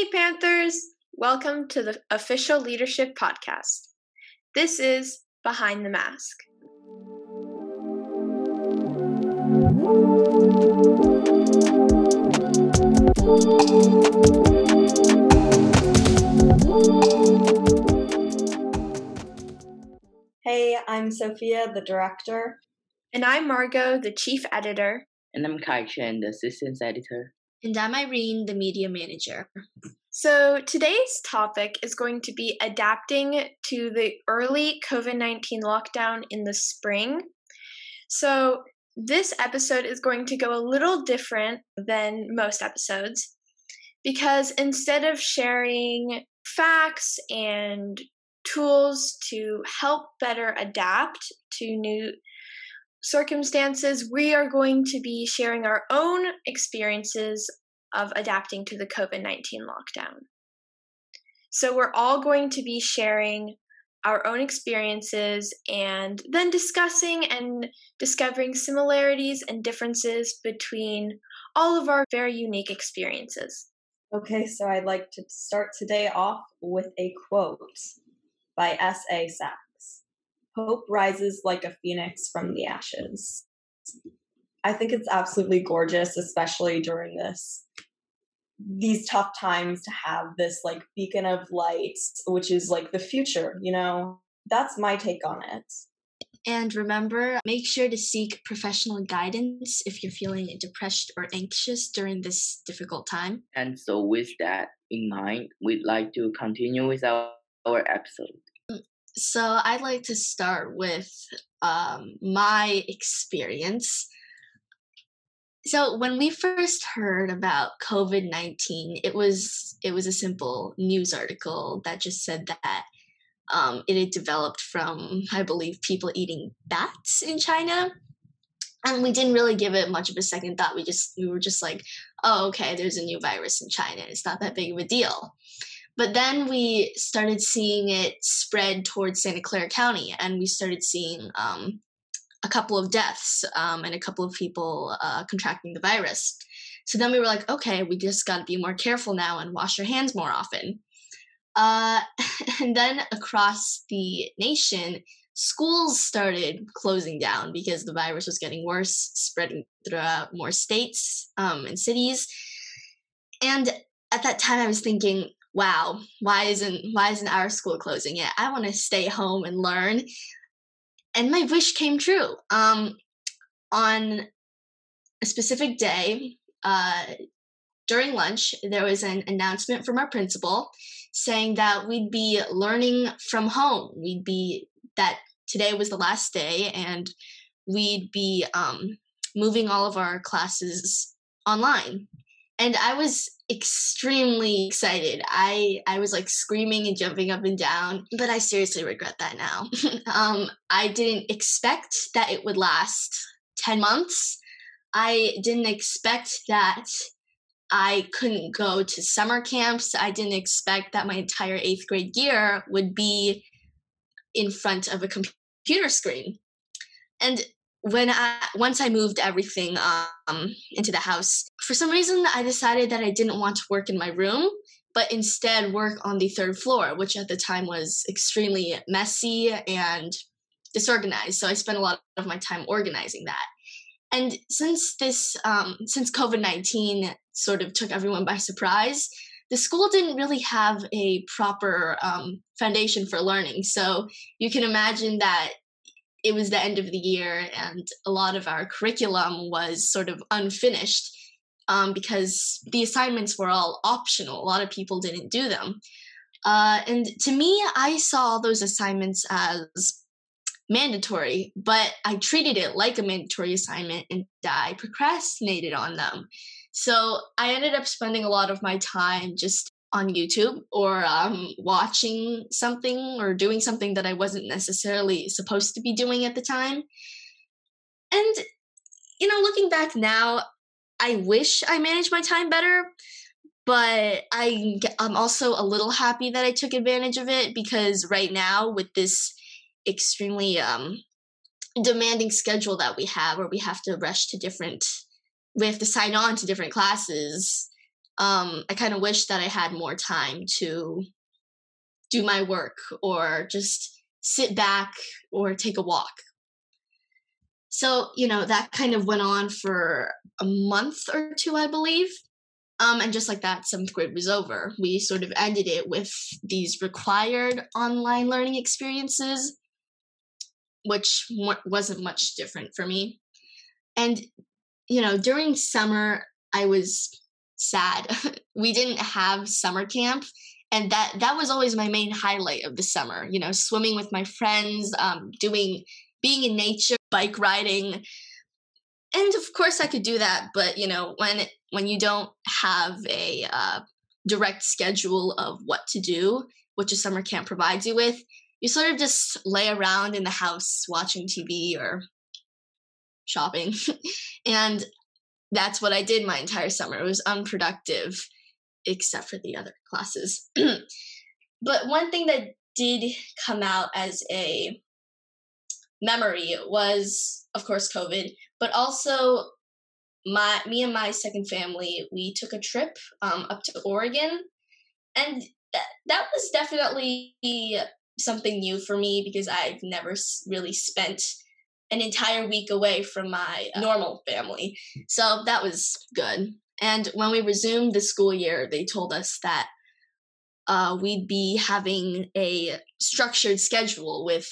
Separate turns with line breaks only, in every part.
Hey, Panthers! Welcome to the official leadership podcast. This is Behind the Mask.
Hey, I'm Sophia, the director.
And I'm Margot, the chief editor.
And I'm Kai Chen, the assistant editor.
And I'm Irene, the media manager.
So, today's topic is going to be adapting to the early COVID 19 lockdown in the spring. So, this episode is going to go a little different than most episodes because instead of sharing facts and tools to help better adapt to new circumstances, we are going to be sharing our own experiences of adapting to the COVID 19 lockdown. So, we're all going to be sharing our own experiences and then discussing and discovering similarities and differences between all of our very unique experiences.
Okay, so I'd like to start today off with a quote by S.A. Sachs Hope rises like a phoenix from the ashes. I think it's absolutely gorgeous, especially during this these tough times to have this like beacon of light which is like the future you know? That's my take on it.
And remember make sure to seek professional guidance if you're feeling depressed or anxious during this difficult time.
And so with that in mind we'd like to continue with our, our episode
so i'd like to start with um, my experience so when we first heard about COVID-19, it was it was a simple news article that just said that um, it had developed from, I believe, people eating bats in China. And we didn't really give it much of a second thought. We just we were just like, oh, okay, there's a new virus in China. It's not that big of a deal. But then we started seeing it spread towards Santa Clara County, and we started seeing um, a couple of deaths um, and a couple of people uh, contracting the virus. So then we were like, okay, we just got to be more careful now and wash our hands more often. Uh, and then across the nation, schools started closing down because the virus was getting worse, spreading throughout more states um, and cities. And at that time, I was thinking, wow, why isn't why isn't our school closing yet? I want to stay home and learn and my wish came true. Um, on a specific day, uh, during lunch, there was an announcement from our principal saying that we'd be learning from home. We'd be that today was the last day, and we'd be um, moving all of our classes online. And I was extremely excited. I I was like screaming and jumping up and down, but I seriously regret that now. um, I didn't expect that it would last 10 months. I didn't expect that I couldn't go to summer camps. I didn't expect that my entire 8th grade year would be in front of a computer screen. And when I once I moved everything um, into the house, for some reason I decided that I didn't want to work in my room, but instead work on the third floor, which at the time was extremely messy and disorganized. So I spent a lot of my time organizing that. And since this, um, since COVID nineteen sort of took everyone by surprise, the school didn't really have a proper um, foundation for learning. So you can imagine that it was the end of the year and a lot of our curriculum was sort of unfinished um, because the assignments were all optional. A lot of people didn't do them. Uh, and to me, I saw those assignments as mandatory, but I treated it like a mandatory assignment and I procrastinated on them. So I ended up spending a lot of my time just on YouTube or um, watching something or doing something that I wasn't necessarily supposed to be doing at the time. And, you know, looking back now, I wish I managed my time better, but I, I'm also a little happy that I took advantage of it because right now, with this extremely um, demanding schedule that we have, where we have to rush to different, we have to sign on to different classes um, I kind of wish that I had more time to do my work or just sit back or take a walk. So, you know, that kind of went on for a month or two, I believe. Um, and just like that, seventh grade was over. We sort of ended it with these required online learning experiences, which wasn't much different for me. And, you know, during summer, I was sad. we didn't have summer camp. And that that was always my main highlight of the summer, you know, swimming with my friends, um, doing being in nature, bike riding, and of course I could do that, but you know when when you don't have a uh, direct schedule of what to do, which a summer camp provides you with, you sort of just lay around in the house watching TV or shopping, and that's what I did my entire summer. It was unproductive, except for the other classes. but one thing that did come out as a memory was, of course, COVID, but also my me and my second family we took a trip um, up to Oregon, and that that was definitely something new for me because I've never really spent an entire week away from my normal family. So that was good. And when we resumed the school year, they told us that uh, we'd be having a structured schedule with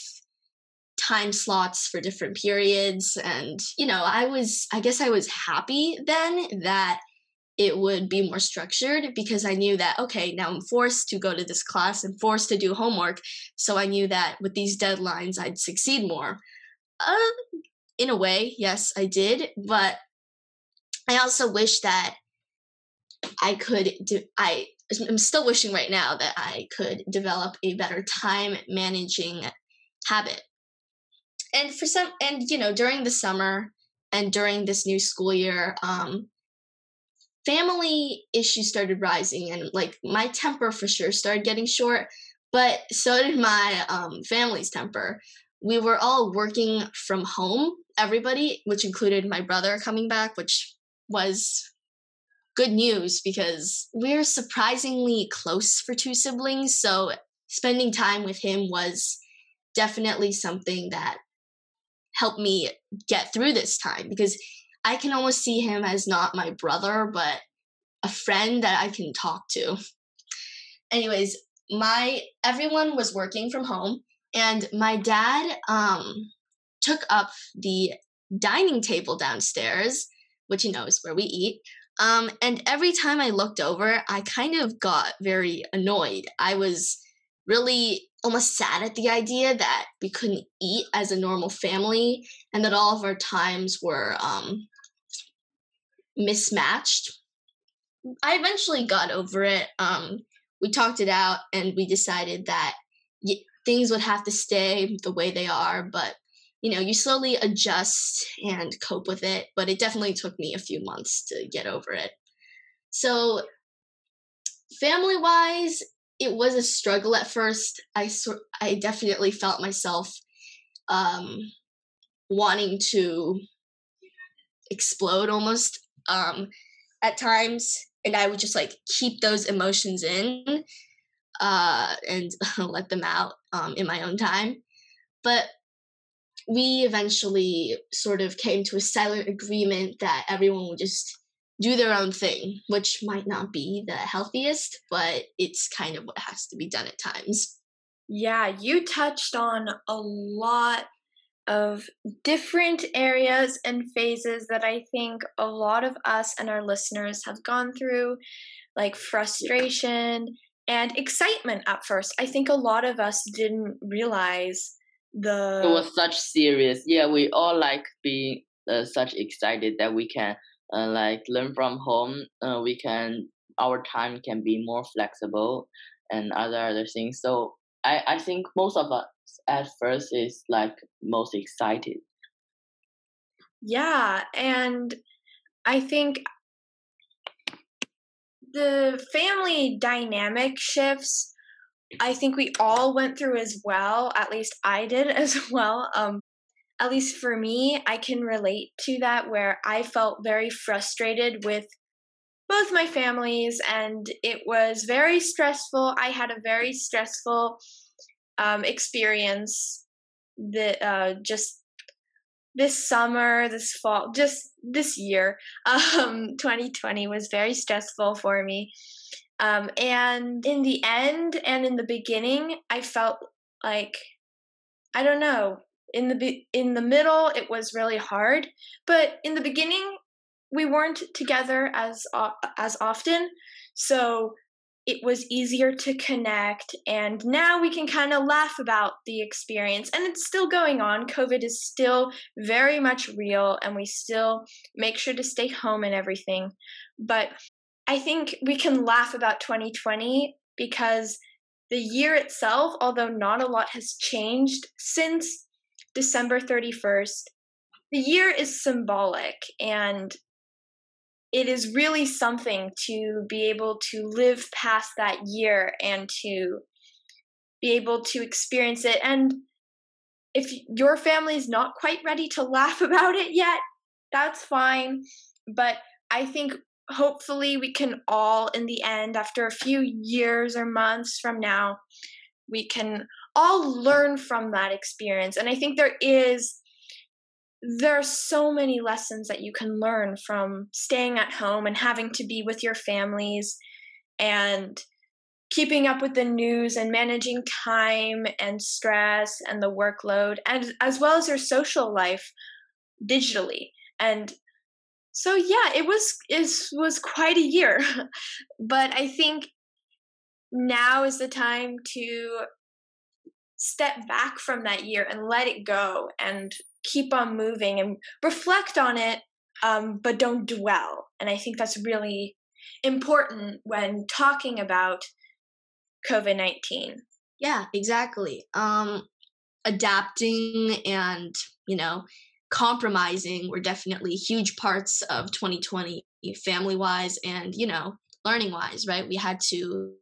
time slots for different periods and you know i was i guess i was happy then that it would be more structured because i knew that okay now i'm forced to go to this class and forced to do homework so i knew that with these deadlines i'd succeed more uh, in a way yes i did but i also wish that i could do i i'm still wishing right now that i could develop a better time managing habit. And for some and you know during the summer and during this new school year um family issues started rising and like my temper for sure started getting short but so did my um family's temper we were all working from home everybody which included my brother coming back which was good news because we're surprisingly close for two siblings so spending time with him was definitely something that helped me get through this time because I can almost see him as not my brother, but a friend that I can talk to. Anyways, my everyone was working from home and my dad um took up the dining table downstairs, which you know is where we eat. Um, and every time I looked over, I kind of got very annoyed. I was really almost sad at the idea that we couldn't eat as a normal family and that all of our times were um, mismatched. I eventually got over it. Um, we talked it out and we decided that things would have to stay the way they are, but you know, you slowly adjust and cope with it. But it definitely took me a few months to get over it. So, family wise, it was a struggle at first. I sort I definitely felt myself um, wanting to explode almost um, at times, and I would just like keep those emotions in uh, and let them out um, in my own time. But we eventually sort of came to a silent agreement that everyone would just do their own thing, which might not be the healthiest, but it's kind of what has to be done at times.
Yeah, you touched on a lot of different areas and phases that I think a lot of us and our listeners have gone through, like frustration and excitement at first. I think a lot of us didn't realize the.
It was such serious. Yeah, we all like being uh, such excited that we can uh, like learn from home uh, we can our time can be more flexible and other other things so i i think most of us at first is like most excited
yeah and i think the family dynamic shifts i think we all went through as well at least i did as well um at least for me, I can relate to that where I felt very frustrated with both my families, and it was very stressful. I had a very stressful um, experience that uh, just this summer, this fall, just this year. Um, 2020 was very stressful for me. Um, and in the end and in the beginning, I felt like I don't know. In the be- in the middle, it was really hard, but in the beginning, we weren't together as as often, so it was easier to connect. And now we can kind of laugh about the experience, and it's still going on. COVID is still very much real, and we still make sure to stay home and everything. But I think we can laugh about 2020 because the year itself, although not a lot has changed since December 31st, the year is symbolic and it is really something to be able to live past that year and to be able to experience it. And if your family is not quite ready to laugh about it yet, that's fine. But I think hopefully we can all in the end after a few years or months from now we can all learn from that experience and i think there is there are so many lessons that you can learn from staying at home and having to be with your families and keeping up with the news and managing time and stress and the workload and as well as your social life digitally. And so yeah it was it was quite a year. But i think now is the time to step back from that year and let it go and keep on moving and reflect on it um, but don't dwell. And i think that's really important when talking about covid-19
yeah exactly. Um adapting and you know compromising were definitely huge parts of 2020 family wise and you know learning wise right? We had to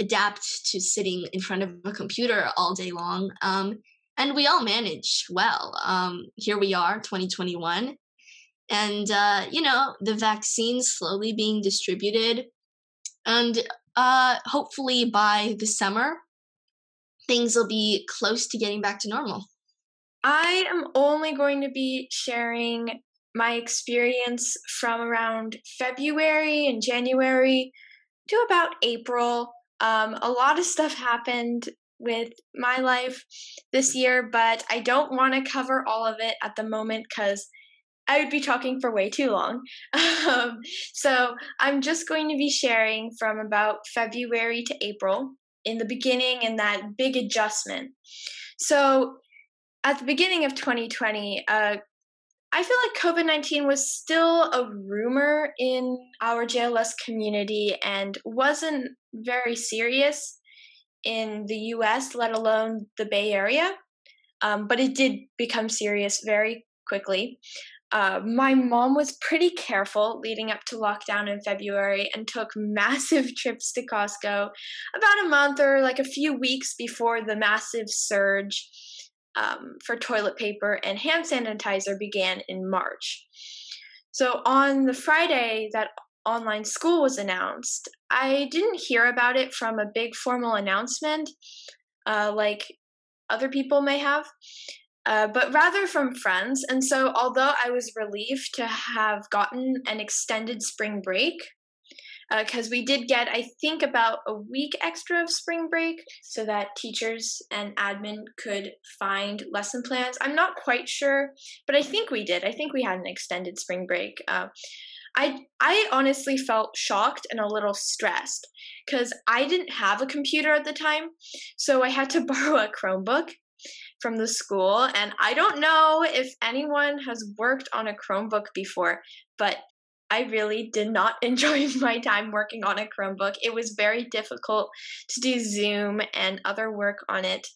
adapt to sitting in front of a computer all day long. Um, and we all managed well um, here we are 2021 and uh, you know the vaccine slowly being distributed and uh, hopefully by the summer things will be close to getting back to normal
I am only going to be sharing my experience from around February and January to about April. Um, a lot of stuff happened with my life this year, but I don't want to cover all of it at the moment because I would be talking for way too long. Um, so I'm just going to be sharing from about February to April in the beginning and that big adjustment. So at the beginning of 2020, uh, I feel like COVID 19 was still a rumor in our JLS community and wasn't very serious in the US, let alone the Bay Area. Um, but it did become serious very quickly. Uh, my mom was pretty careful leading up to lockdown in February and took massive trips to Costco about a month or like a few weeks before the massive surge um, for toilet paper and hand sanitizer began in March. So on the Friday that online school was announced, I didn't hear about it from a big formal announcement uh, like other people may have. Uh, but rather from friends. And so, although I was relieved to have gotten an extended spring break, because uh, we did get, I think, about a week extra of spring break so that teachers and admin could find lesson plans. I'm not quite sure, but I think we did. I think we had an extended spring break. Uh, I I honestly felt shocked and a little stressed because I didn't have a computer at the time, so I had to borrow a Chromebook from the school. And I don't know if anyone has worked on a Chromebook before, but I really did not enjoy my time working on a Chromebook. It was very difficult to do Zoom and other work on it.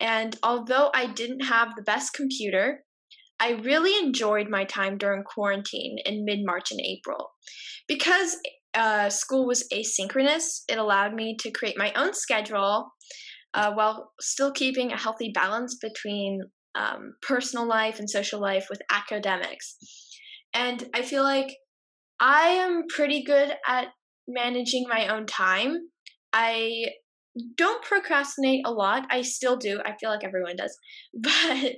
And although I didn't have the best computer, I really enjoyed my time during quarantine in mid March and April. Because uh, school was asynchronous, it allowed me to create my own schedule uh, while still keeping a healthy balance between um, personal life and social life with academics. And I feel like I am pretty good at managing my own time. I don't procrastinate a lot. I still do. I feel like everyone does. But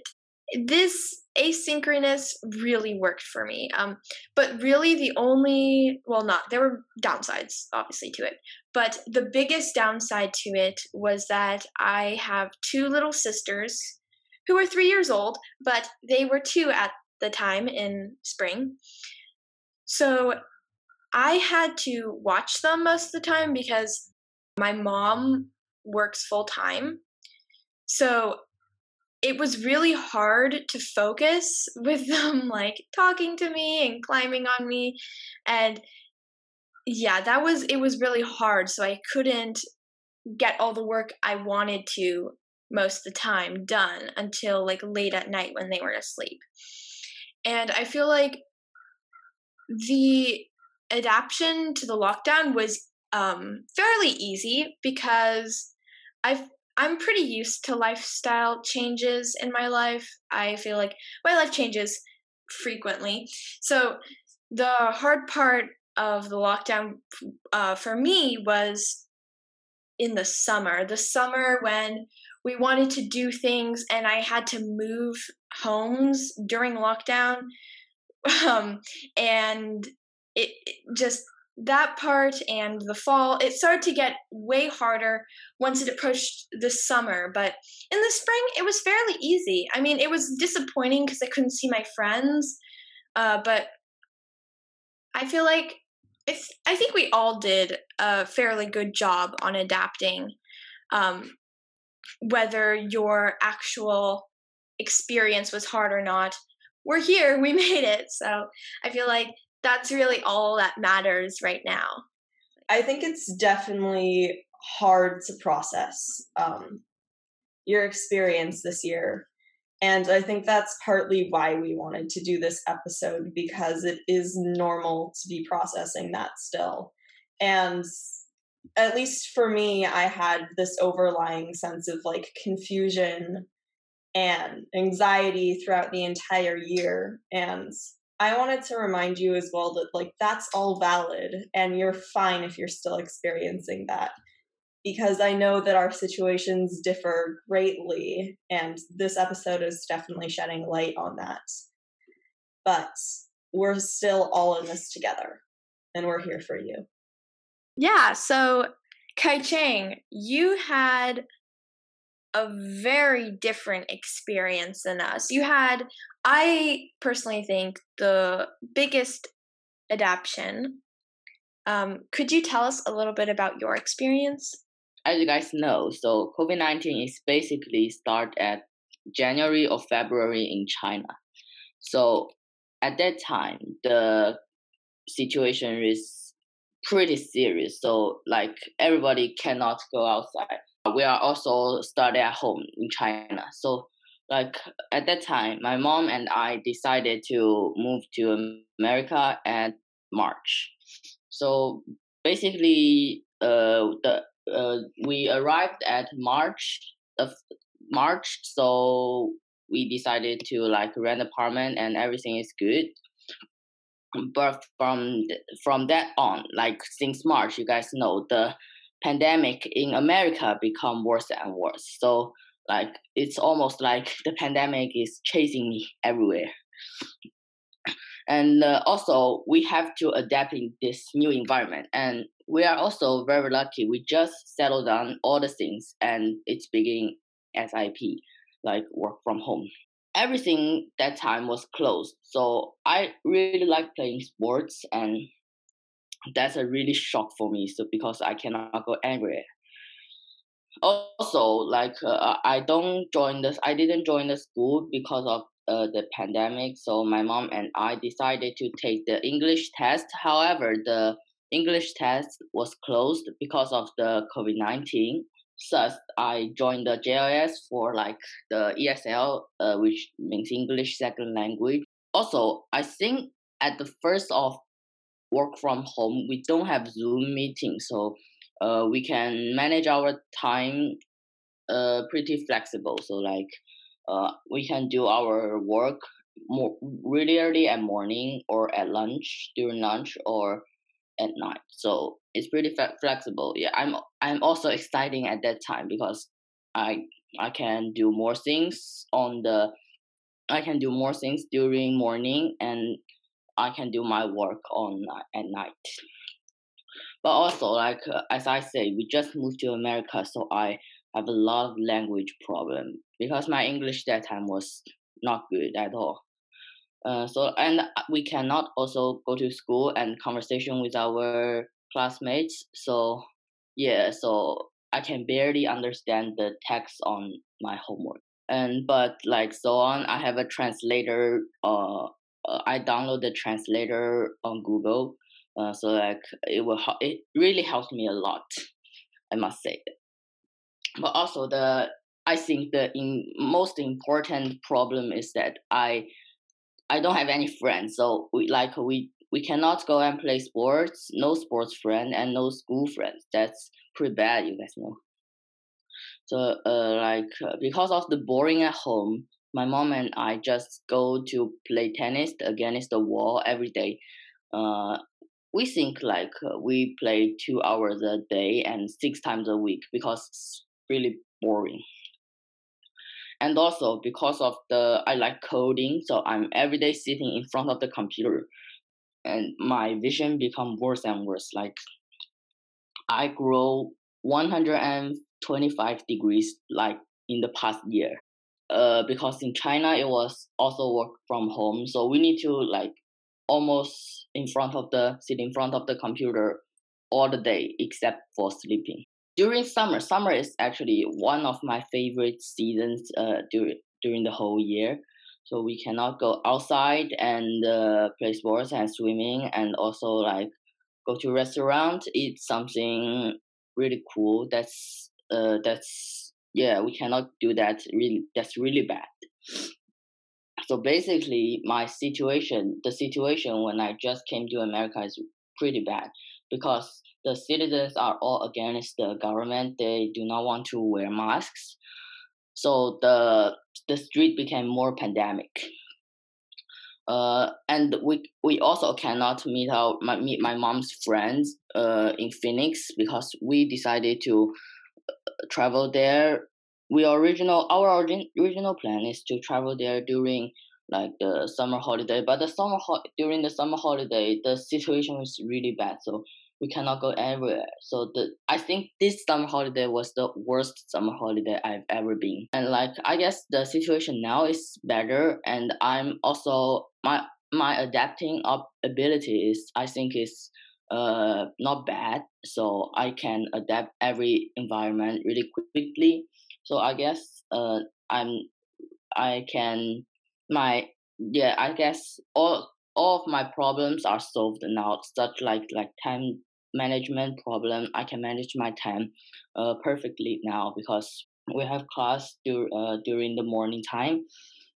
this asynchronous really worked for me. Um, but really, the only, well, not, there were downsides, obviously, to it. But the biggest downside to it was that I have two little sisters who are three years old, but they were two at the time in spring. So I had to watch them most of the time because my mom works full time. So it was really hard to focus with them like talking to me and climbing on me. And yeah that was it was really hard so i couldn't get all the work i wanted to most of the time done until like late at night when they were asleep. And i feel like the adaptation to the lockdown was um, fairly easy because I've I'm pretty used to lifestyle changes in my life. I feel like my life changes frequently. So the hard part of the lockdown uh, for me was in the summer. The summer when we wanted to do things and I had to move homes during lockdown. Um, and it, it just that part and the fall, it started to get way harder once it approached the summer. But in the spring, it was fairly easy. I mean, it was disappointing because I couldn't see my friends, uh, but I feel like I, I think we all did a fairly good job on adapting. Um, whether your actual experience was hard or not, we're here, we made it. So I feel like that's really all that matters right now.
I think it's definitely hard to process um, your experience this year. And I think that's partly why we wanted to do this episode because it is normal to be processing that still. And at least for me, I had this overlying sense of like confusion and anxiety throughout the entire year. And I wanted to remind you as well that like that's all valid and you're fine if you're still experiencing that because I know that our situations differ greatly and this episode is definitely shedding light on that. But we're still all in this together and we're here for you.
Yeah, so Kai Chang, you had a very different experience than us. You had, I personally think, the biggest adaptation. Um, could you tell us a little bit about your experience?
As you guys know, so COVID nineteen is basically start at January or February in China. So at that time, the situation is pretty serious. So like everybody cannot go outside we are also study at home in China. So like at that time, my mom and I decided to move to America at March. So basically, uh, the uh, we arrived at March of March. So we decided to like rent apartment and everything is good. But from from that on, like since March, you guys know the pandemic in America become worse and worse. So like it's almost like the pandemic is chasing me everywhere. And uh, also we have to adapt in this new environment. And we are also very lucky. We just settled down all the things and it's beginning SIP, like work from home. Everything that time was closed. So I really like playing sports and that's a really shock for me. So because I cannot go anywhere. Also, like uh, I don't join this. I didn't join the school because of uh, the pandemic. So my mom and I decided to take the English test. However, the English test was closed because of the COVID nineteen. Thus, I joined the JLS for like the ESL, uh, which means English second language. Also, I think at the first of work from home, we don't have Zoom meetings, so uh, we can manage our time uh, pretty flexible. So like uh, we can do our work more really early at morning or at lunch during lunch or at night. So it's pretty flexible. Yeah, I'm I'm also exciting at that time because I I can do more things on the I can do more things during morning and I can do my work on at night. But also, like uh, as I say, we just moved to America, so I have a lot of language problem because my English that time was not good at all. Uh, so and we cannot also go to school and conversation with our classmates. So yeah, so I can barely understand the text on my homework. And but like so on, I have a translator. Uh, uh I download the translator on Google. Uh, so like it will it really helps me a lot. I must say. But also the I think the in, most important problem is that I I don't have any friends. So we like we we cannot go and play sports. No sports friend and no school friends. That's pretty bad, you guys know. So uh, like uh, because of the boring at home, my mom and I just go to play tennis against the wall every day. Uh, we think like uh, we play two hours a day and six times a week because it's really boring. And also because of the i like coding so i'm every day sitting in front of the computer and my vision become worse and worse. Like i grow 125 degrees like in the past year uh, because in china it was also work from home so we need to like almost in front of the sit in front of the computer all the day except for sleeping during summer, summer is actually one of my favorite seasons uh, during during the whole year. So we cannot go outside and uh, play sports and swimming, and also like go to restaurant, eat something really cool. That's uh, that's yeah, we cannot do that. Really, that's really bad. So basically, my situation, the situation when I just came to America is pretty bad because the citizens are all against the government. They do not want to wear masks. So the the street became more pandemic. Uh, and we we also cannot meet our my, meet my mom's friends uh, in Phoenix because we decided to travel there. We original our origin, original plan is to travel there during like the summer holiday, but the summer ho- during the summer holiday the situation was really bad. So we cannot go everywhere. So the I think this summer holiday was the worst summer holiday I've ever been. And like I guess the situation now is better and I'm also my my adapting up ability is I think is uh not bad. So I can adapt every environment really quickly. So I guess uh I'm I can my yeah, I guess all all of my problems are solved now, such like like time management problem, I can manage my time uh, perfectly now because we have class dur- uh, during the morning time,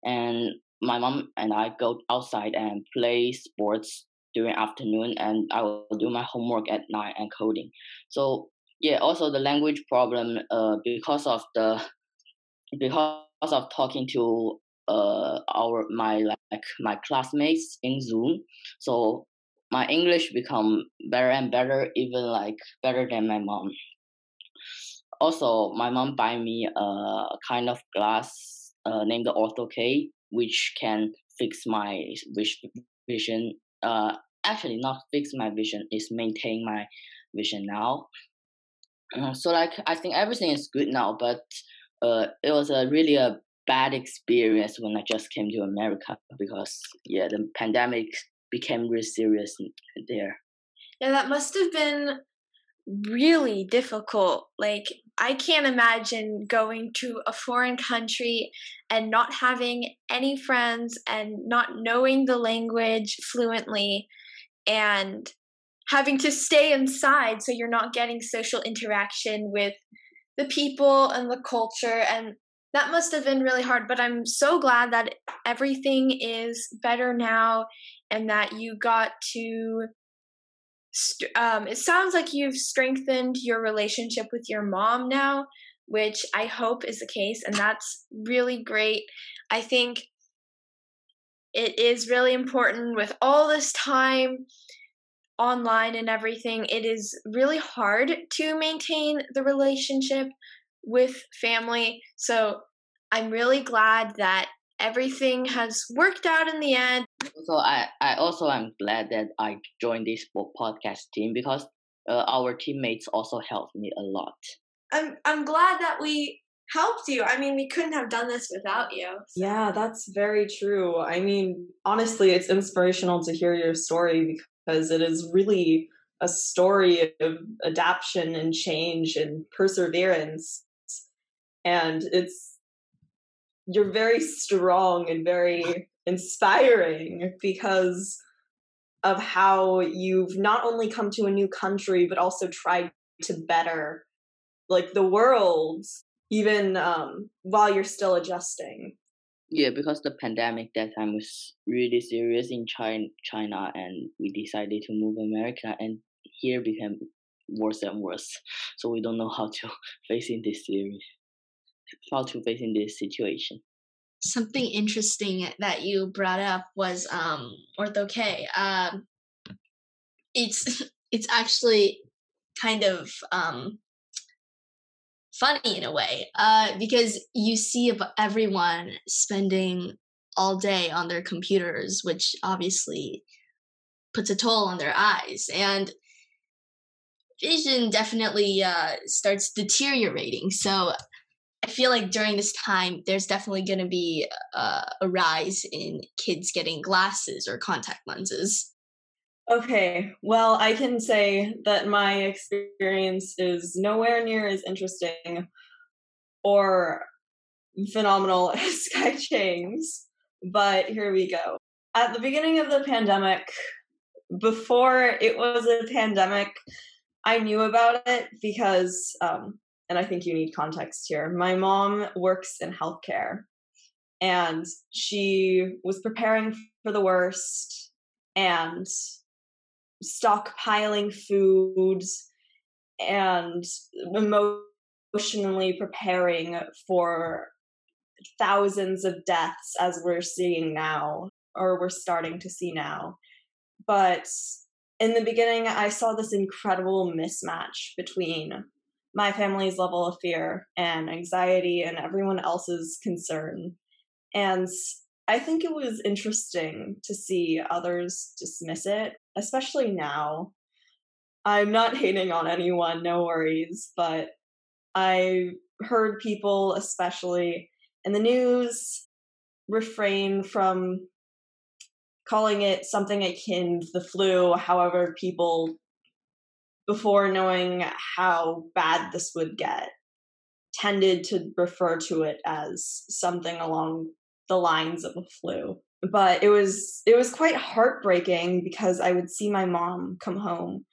and my mom and I go outside and play sports during afternoon, and I will do my homework at night and coding. So yeah, also the language problem uh, because of the because of talking to uh our my like my classmates in Zoom. So my English become better and better, even like better than my mom. Also, my mom buy me a kind of glass uh, named the Ortho K, which can fix my vision. Uh, actually, not fix my vision, is maintain my vision now. Uh, so like I think everything is good now, but uh, it was a really a bad experience when I just came to America because yeah, the pandemic became really serious there.
Yeah, that must have been really difficult. Like, I can't imagine going to a foreign country and not having any friends and not knowing the language fluently and having to stay inside so you're not getting social interaction with the people and the culture. And that must have been really hard but i'm so glad that everything is better now and that you got to um, it sounds like you've strengthened your relationship with your mom now which i hope is the case and that's really great i think it is really important with all this time online and everything. It is really hard to maintain the relationship with family. So I'm really glad that everything has worked out in the end.
So I, I also am glad that I joined this podcast team because uh, our teammates also helped me a lot.
I'm I'm glad that we helped you. I mean, we couldn't have done this without you.
So. Yeah, that's very true. I mean, honestly, it's inspirational to hear your story because it is really a story of adaptation and change and perseverance. And it's you're very strong and very inspiring because of how you've not only come to a new country but also tried to better like the world even um, while you're still adjusting.
Yeah because the pandemic that time was really serious in china china and we decided to move america and here became worse and worse. So we don't know how to face in this series how to face in this situation
something interesting that you brought up was um ortho K. Um, it's it's actually kind of um funny in a way uh because you see everyone spending all day on their computers which obviously puts a toll on their eyes and vision definitely uh starts deteriorating so I feel like during this time, there's definitely going to be uh, a rise in kids getting glasses or contact lenses.
Okay, well, I can say that my experience is nowhere near as interesting or phenomenal as Kai Chang's, but here we go. At the beginning of the pandemic, before it was a pandemic, I knew about it because um, and I think you need context here. My mom works in healthcare and she was preparing for the worst and stockpiling foods and emotionally preparing for thousands of deaths as we're seeing now or we're starting to see now. But in the beginning, I saw this incredible mismatch between my family's level of fear and anxiety and everyone else's concern. And I think it was interesting to see others dismiss it, especially now. I'm not hating on anyone, no worries, but I heard people, especially in the news, refrain from calling it something akin to the flu. However, people before knowing how bad this would get, tended to refer to it as something along the lines of a flu. But it was it was quite heartbreaking because I would see my mom come home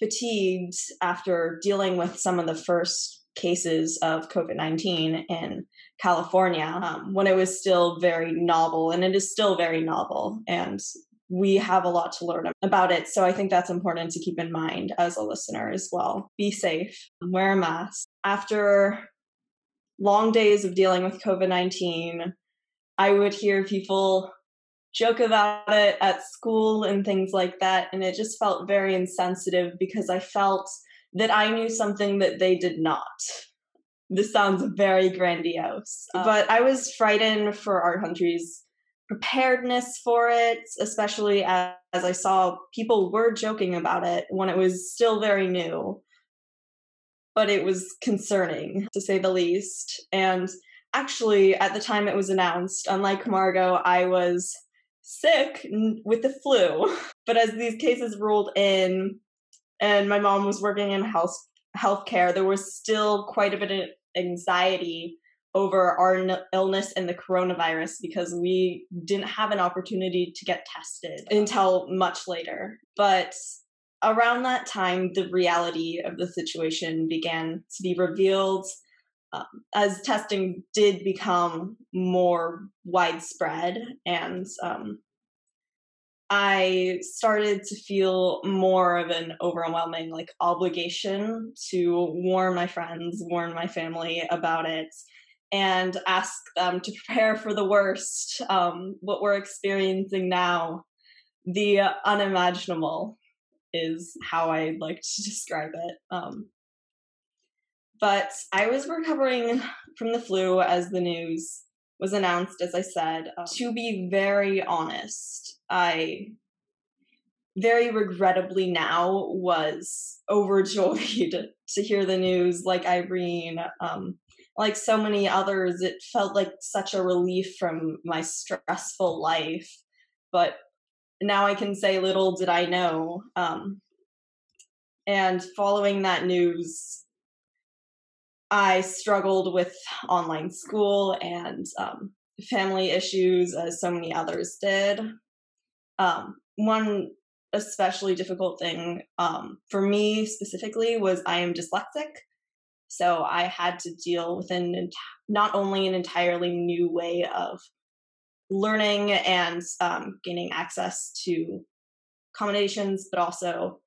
fatigued after dealing with some of the first cases of COVID 19 in California um, when it was still very novel, and it is still very novel. And we have a lot to learn about it. So I think that's important to keep in mind as a listener as well. Be safe, wear a mask. After long days of dealing with COVID 19, I would hear people joke about it at school and things like that. And it just felt very insensitive because I felt that I knew something that they did not. This sounds very grandiose, um, but I was frightened for our country's preparedness for it, especially as, as I saw people were joking about it when it was still very new. But it was concerning, to say the least. And actually, at the time it was announced, unlike Margot, I was sick with the flu. But as these cases rolled in, and my mom was working in health healthcare, there was still quite a bit of anxiety over our illness and the coronavirus because we didn't have an opportunity to get tested until much later. But around that time, the reality of the situation began to be revealed um, as testing did become more widespread and um, I started to feel more of an overwhelming like obligation to warn my friends, warn my family about it, and ask them to prepare for the worst, um, what we're experiencing now. The unimaginable is how I'd like to describe it. Um, but I was recovering from the flu as the news was announced, as I said. Uh, to be very honest, I very regrettably now was overjoyed to hear the news like Irene. Um, like so many others, it felt like such a relief from my stressful life. But now I can say, little did I know. Um, and following that news, I struggled with online school and um, family issues, as so many others did. Um, one especially difficult thing um, for me specifically was I am dyslexic. So I had to deal with an not only an entirely new way of learning and um, gaining access to accommodations, but also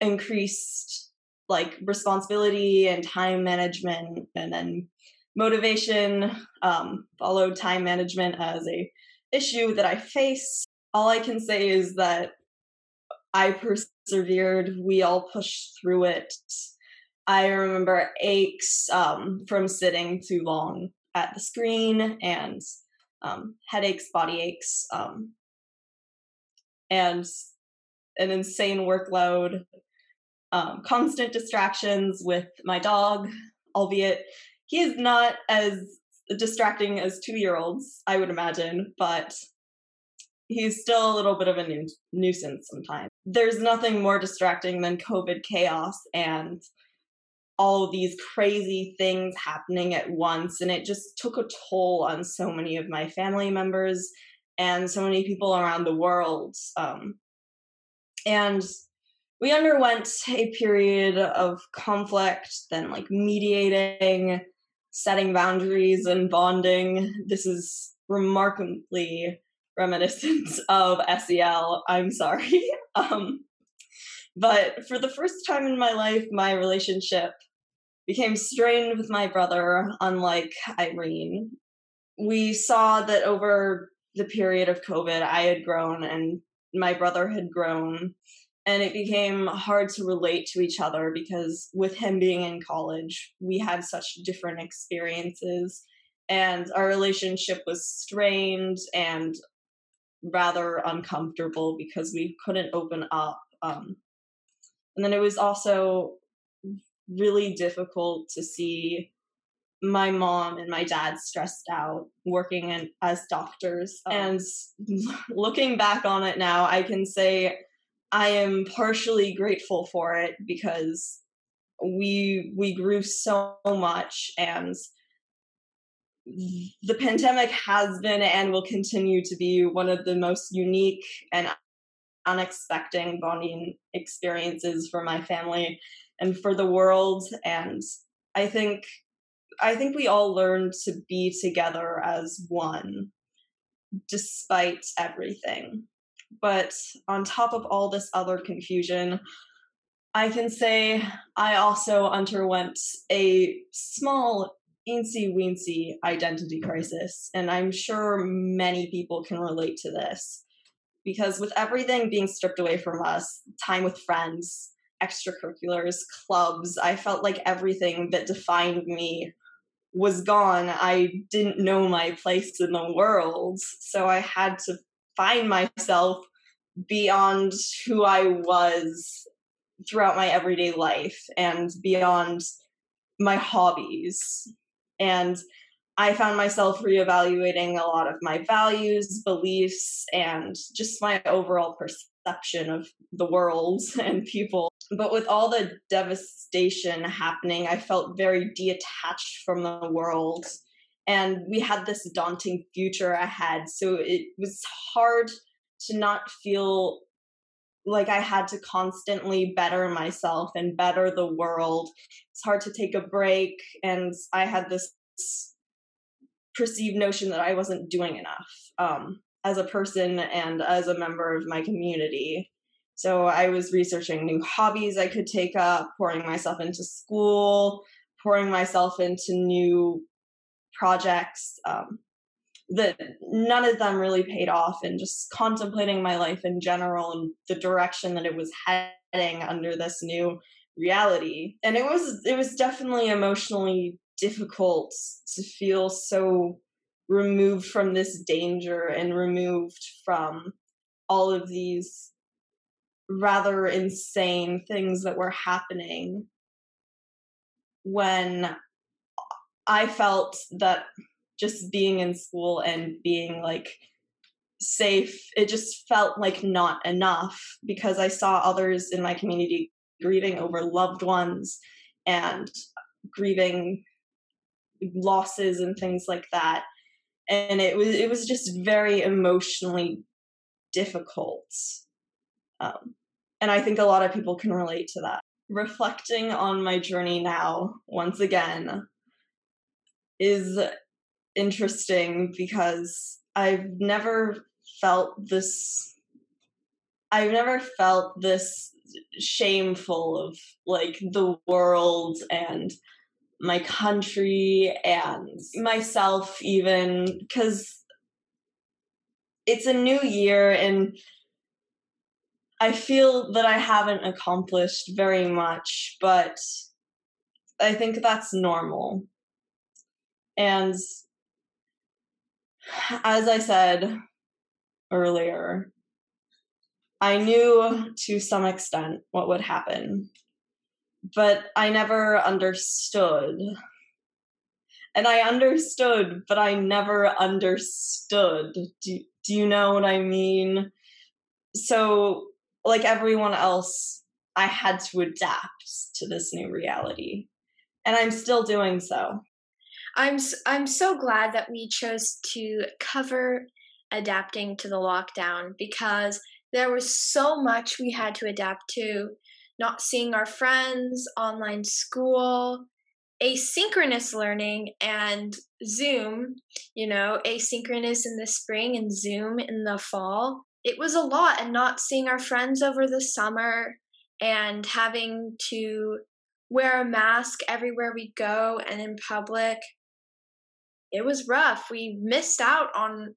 increased like responsibility and time management, and then motivation um, followed time management as a issue that I face. All I can say is that I persevered. We all pushed through it. I remember aches um, from sitting too long at the screen and um, headaches, body aches, um, and an insane workload, um, constant distractions with my dog, albeit he is not as distracting as two year olds, I would imagine, but he's still a little bit of a nu- nuisance sometimes. There's nothing more distracting than COVID chaos and all these crazy things happening at once. And it just took a toll on so many of my family members and so many people around the world. Um, and we underwent a period of conflict, then like mediating, setting boundaries, and bonding. This is remarkably reminiscent of SEL. I'm sorry. um, but for the first time in my life, my relationship became strained with my brother, unlike Irene. We saw that over the period of COVID, I had grown and my brother had grown. And it became hard to relate to each other because, with him being in college, we had such different experiences and our relationship was strained and rather uncomfortable because we couldn't open up. Um, and then it was also really difficult to see my mom and my dad stressed out working in, as doctors. Oh. And looking back on it now, I can say I am partially grateful for it because we we grew so much and the pandemic has been and will continue to be one of the most unique and unexpected bonding experiences for my family and for the world and i think i think we all learned to be together as one despite everything but on top of all this other confusion i can say i also underwent a small eensy weensy identity crisis. And I'm sure many people can relate to this because with everything being stripped away from us, time with friends, extracurriculars, clubs, I felt like everything that defined me was gone. I didn't know my place in the world. So I had to find myself beyond who I was throughout my everyday life and beyond my hobbies and I found myself reevaluating a lot of my values, beliefs, and just my overall perception of the world and people. But with all the devastation happening, I felt very detached from the world. And we had this daunting future ahead. So it was hard to not feel like I had to constantly better myself and better the world. It's hard to take a break. And I had this perceived notion that I wasn't doing enough um, as a person and as a member of my community. So I was researching new hobbies I could take up, pouring myself into school, pouring myself into new projects um, that none of them really paid off and just contemplating my life in general and the direction that it was heading under this new reality and it was it was definitely emotionally difficult to feel so removed from this danger and removed from all of these rather insane things that were happening when I felt that just being in school and being like safe, it just felt like not enough because I saw others in my community grieving over loved ones and grieving losses and things like that. And it was it was just very emotionally difficult um, and i think a lot of people can relate to that. Reflecting on my journey now once again is interesting because i've never felt this i've never felt this shameful of like the world and my country and myself even because it's a new year and I feel that I haven't accomplished very much, but I think that's normal. And as I said earlier, I knew to some extent what would happen but I never understood. And I understood, but I never understood. Do, do you know what I mean? So, like everyone else, I had to adapt to this new reality. And I'm still doing so.
I'm I'm so glad that we chose to cover adapting to the lockdown because there was so much we had to adapt to not seeing our friends, online school, asynchronous learning, and Zoom, you know, asynchronous in the spring and Zoom in the fall. It was a lot, and not seeing our friends over the summer and having to wear a mask everywhere we go and in public. It was rough. We missed out on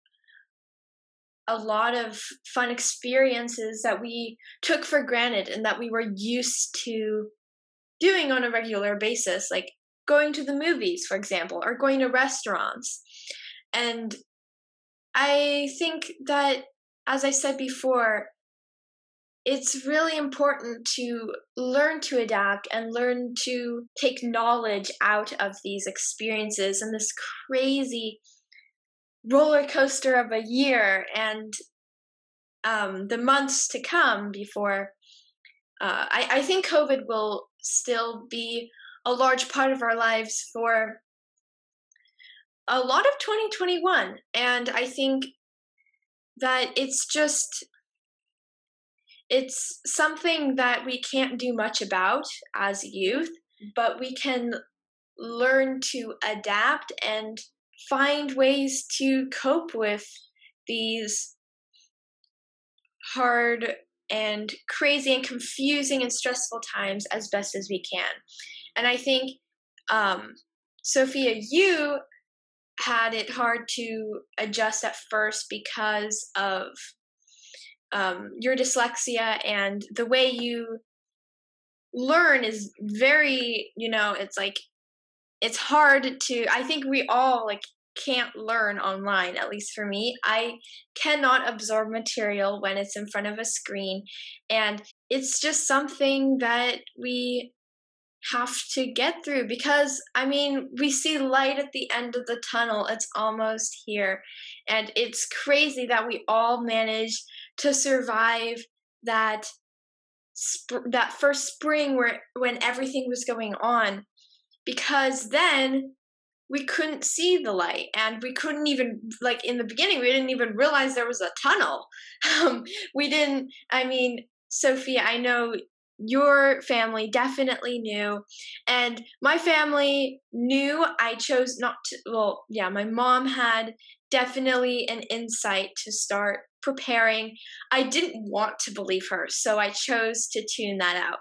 a lot of fun experiences that we took for granted and that we were used to doing on a regular basis, like going to the movies, for example, or going to restaurants. And I think that, as I said before, it's really important to learn to adapt and learn to take knowledge out of these experiences and this crazy roller coaster of a year and um, the months to come before uh, I, I think COVID will still be a large part of our lives for a lot of 2021. And I think that it's just it's something that we can't do much about as youth, but we can learn to adapt and find ways to cope with these hard and crazy and confusing and stressful times as best as we can. And I think, um, Sophia, you had it hard to adjust at first because of um, your dyslexia and the way you learn is very, you know, it's like it's hard to i think we all like can't learn online at least for me. I cannot absorb material when it's in front of a screen and it's just something that we have to get through because i mean we see light at the end of the tunnel. It's almost here and it's crazy that we all managed to survive that sp- that first spring where when everything was going on because then we couldn't see the light and we couldn't even like in the beginning we didn't even realize there was a tunnel. Um, we didn't i mean sophie i know your family definitely knew and my family knew i chose not to well yeah my mom had definitely an insight to start preparing. I didn't want to believe her so i chose to tune that out.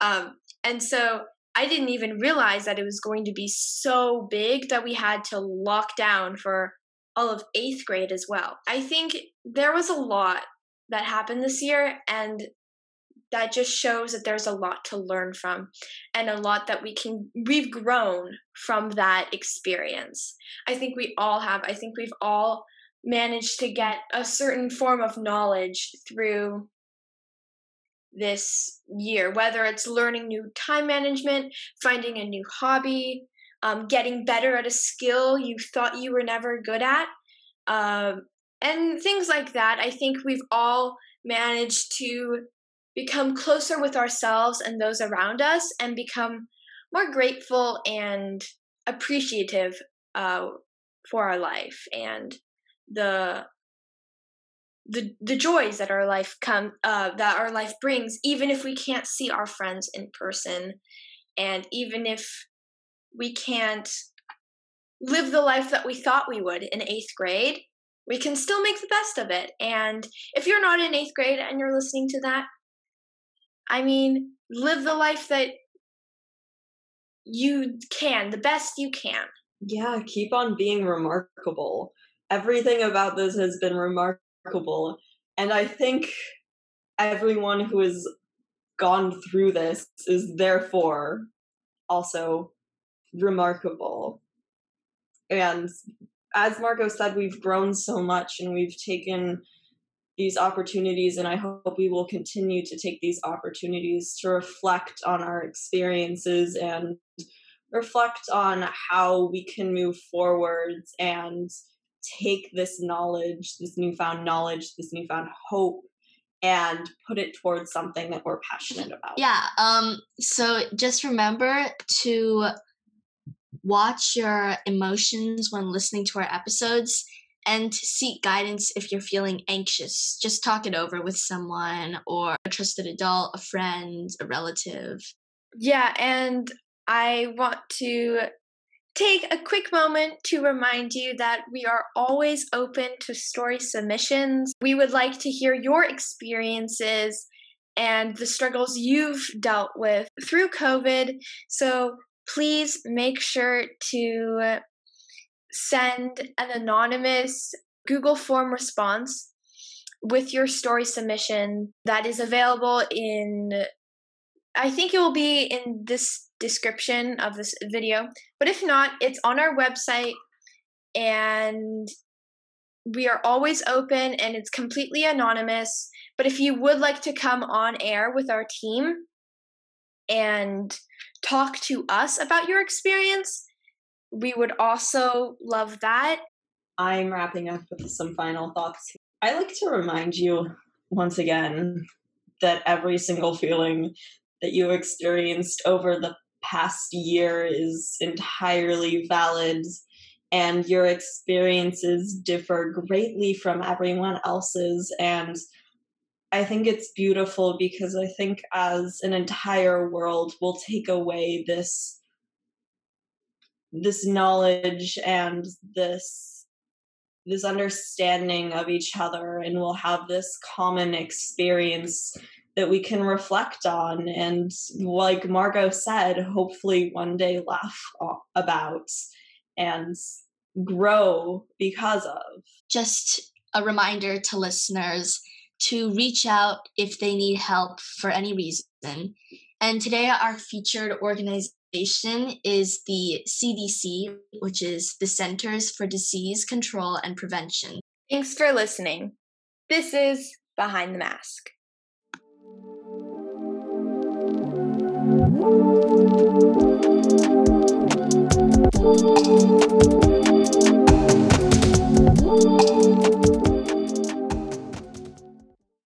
Um, and so I didn't even realize that it was going to be so big that we had to lock down for all of eighth grade as well. I think there was a lot that happened this year, and that just shows that there's a lot to learn from and a lot that we can we've grown from that experience i think we all have i think we've all managed to get a certain form of knowledge through this year whether it's learning new time management finding a new hobby um, getting better at a skill you thought you were never good at um, and things like that. I think we've all managed to become closer with ourselves and those around us and become more grateful and appreciative uh, for our life and the the the joys that our life come uh, that our life brings even if we can't see our friends in person and even if we can't live the life that we thought we would in eighth grade we can still make the best of it and if you're not in eighth grade and you're listening to that I mean, live the life that you can, the best you can.
Yeah, keep on being remarkable. Everything about this has been remarkable. And I think everyone who has gone through this is therefore also remarkable. And as Marco said, we've grown so much and we've taken these opportunities and i hope we will continue to take these opportunities to reflect on our experiences and reflect on how we can move forwards and take this knowledge this newfound knowledge this newfound hope and put it towards something that we're passionate about
yeah um so just remember to watch your emotions when listening to our episodes and seek guidance if you're feeling anxious. Just talk it over with someone or a trusted adult, a friend, a relative.
Yeah, and I want to take a quick moment to remind you that we are always open to story submissions. We would like to hear your experiences and the struggles you've dealt with through COVID. So please make sure to send an anonymous Google form response with your story submission that is available in I think it will be in this description of this video. But if not, it's on our website and we are always open and it's completely anonymous. But if you would like to come on air with our team and talk to us about your experience, we would also love that.
I'm wrapping up with some final thoughts. I like to remind you once again that every single feeling that you experienced over the past year is entirely valid and your experiences differ greatly from everyone else's and I think it's beautiful because I think as an entire world we'll take away this this knowledge and this this understanding of each other and we'll have this common experience that we can reflect on and like margot said hopefully one day laugh about and grow because of
just a reminder to listeners to reach out if they need help for any reason and today our featured organization is the CDC, which is the Centers for Disease Control and Prevention.
Thanks for listening. This is Behind the Mask. Thank you.